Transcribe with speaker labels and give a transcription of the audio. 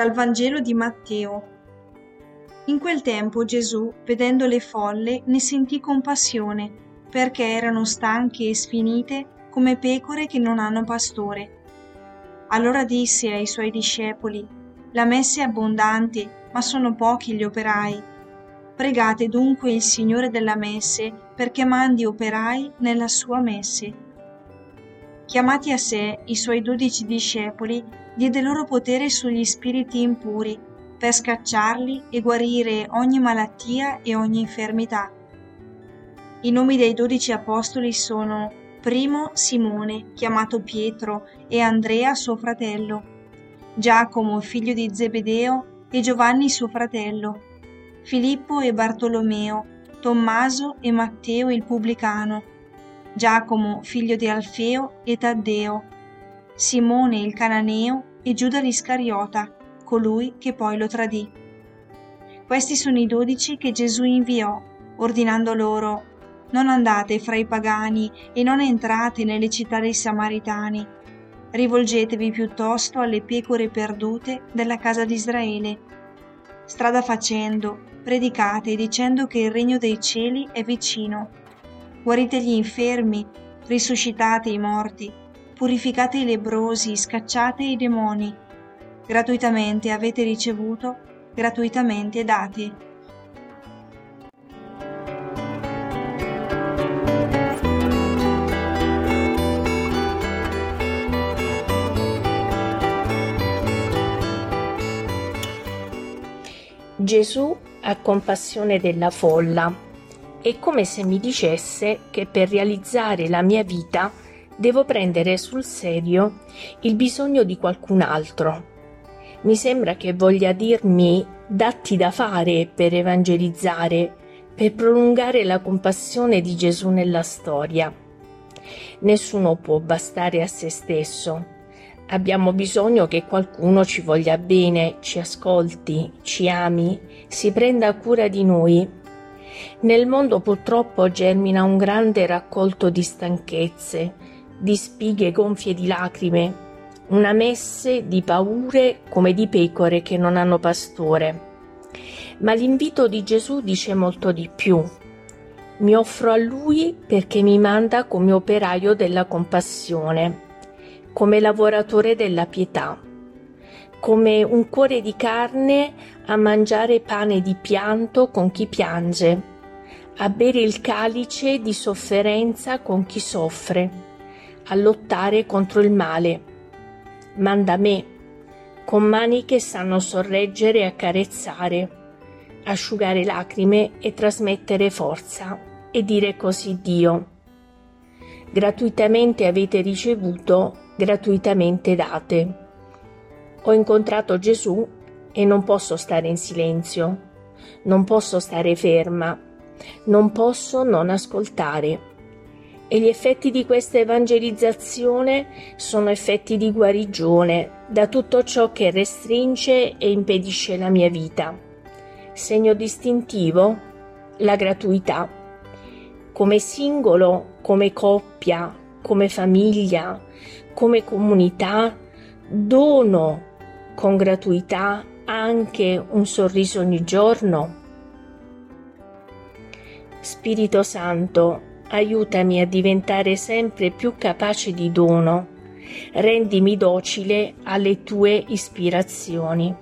Speaker 1: Dal Vangelo di Matteo. In quel tempo Gesù, vedendo le folle, ne sentì compassione, perché erano stanche e sfinite come pecore che non hanno pastore. Allora disse ai suoi discepoli, La messe è abbondante, ma sono pochi gli operai. Pregate dunque il Signore della messe perché mandi operai nella sua messe. Chiamati a sé, i suoi dodici discepoli diede loro potere sugli spiriti impuri per scacciarli e guarire ogni malattia e ogni infermità. I nomi dei dodici apostoli sono primo Simone, chiamato Pietro, e Andrea suo fratello, Giacomo, figlio di Zebedeo, e Giovanni suo fratello, Filippo e Bartolomeo, Tommaso e Matteo il pubblicano, Giacomo, figlio di Alfeo e Taddeo, Simone il cananeo e Giuda l'Iscariota, colui che poi lo tradì. Questi sono i dodici che Gesù inviò, ordinando loro, non andate fra i pagani e non entrate nelle città dei Samaritani, rivolgetevi piuttosto alle pecore perdute della casa di Israele. Strada facendo, predicate dicendo che il regno dei cieli è vicino guarite gli infermi, risuscitate i morti, purificate i lebrosi, scacciate i demoni. Gratuitamente avete ricevuto, gratuitamente date.
Speaker 2: Gesù ha compassione della folla è come se mi dicesse che per realizzare la mia vita devo prendere sul serio il bisogno di qualcun altro. Mi sembra che voglia dirmi datti da fare per evangelizzare, per prolungare la compassione di Gesù nella storia. Nessuno può bastare a se stesso. Abbiamo bisogno che qualcuno ci voglia bene, ci ascolti, ci ami, si prenda cura di noi nel mondo purtroppo germina un grande raccolto di stanchezze, di spighe gonfie di lacrime, una messe di paure come di pecore che non hanno pastore. Ma l'invito di Gesù dice molto di più. Mi offro a Lui perché mi manda come operaio della compassione, come lavoratore della pietà, come un cuore di carne a mangiare pane di pianto con chi piange, a bere il calice di sofferenza con chi soffre, a lottare contro il male. Manda me, con mani che sanno sorreggere e accarezzare, asciugare lacrime e trasmettere forza, e dire così Dio. Gratuitamente avete ricevuto, gratuitamente date. Ho incontrato Gesù e non posso stare in silenzio, non posso stare ferma non posso non ascoltare. E gli effetti di questa evangelizzazione sono effetti di guarigione da tutto ciò che restringe e impedisce la mia vita. Segno distintivo? La gratuità. Come singolo, come coppia, come famiglia, come comunità, dono con gratuità anche un sorriso ogni giorno Spirito Santo, aiutami a diventare sempre più capace di dono, rendimi docile alle tue ispirazioni.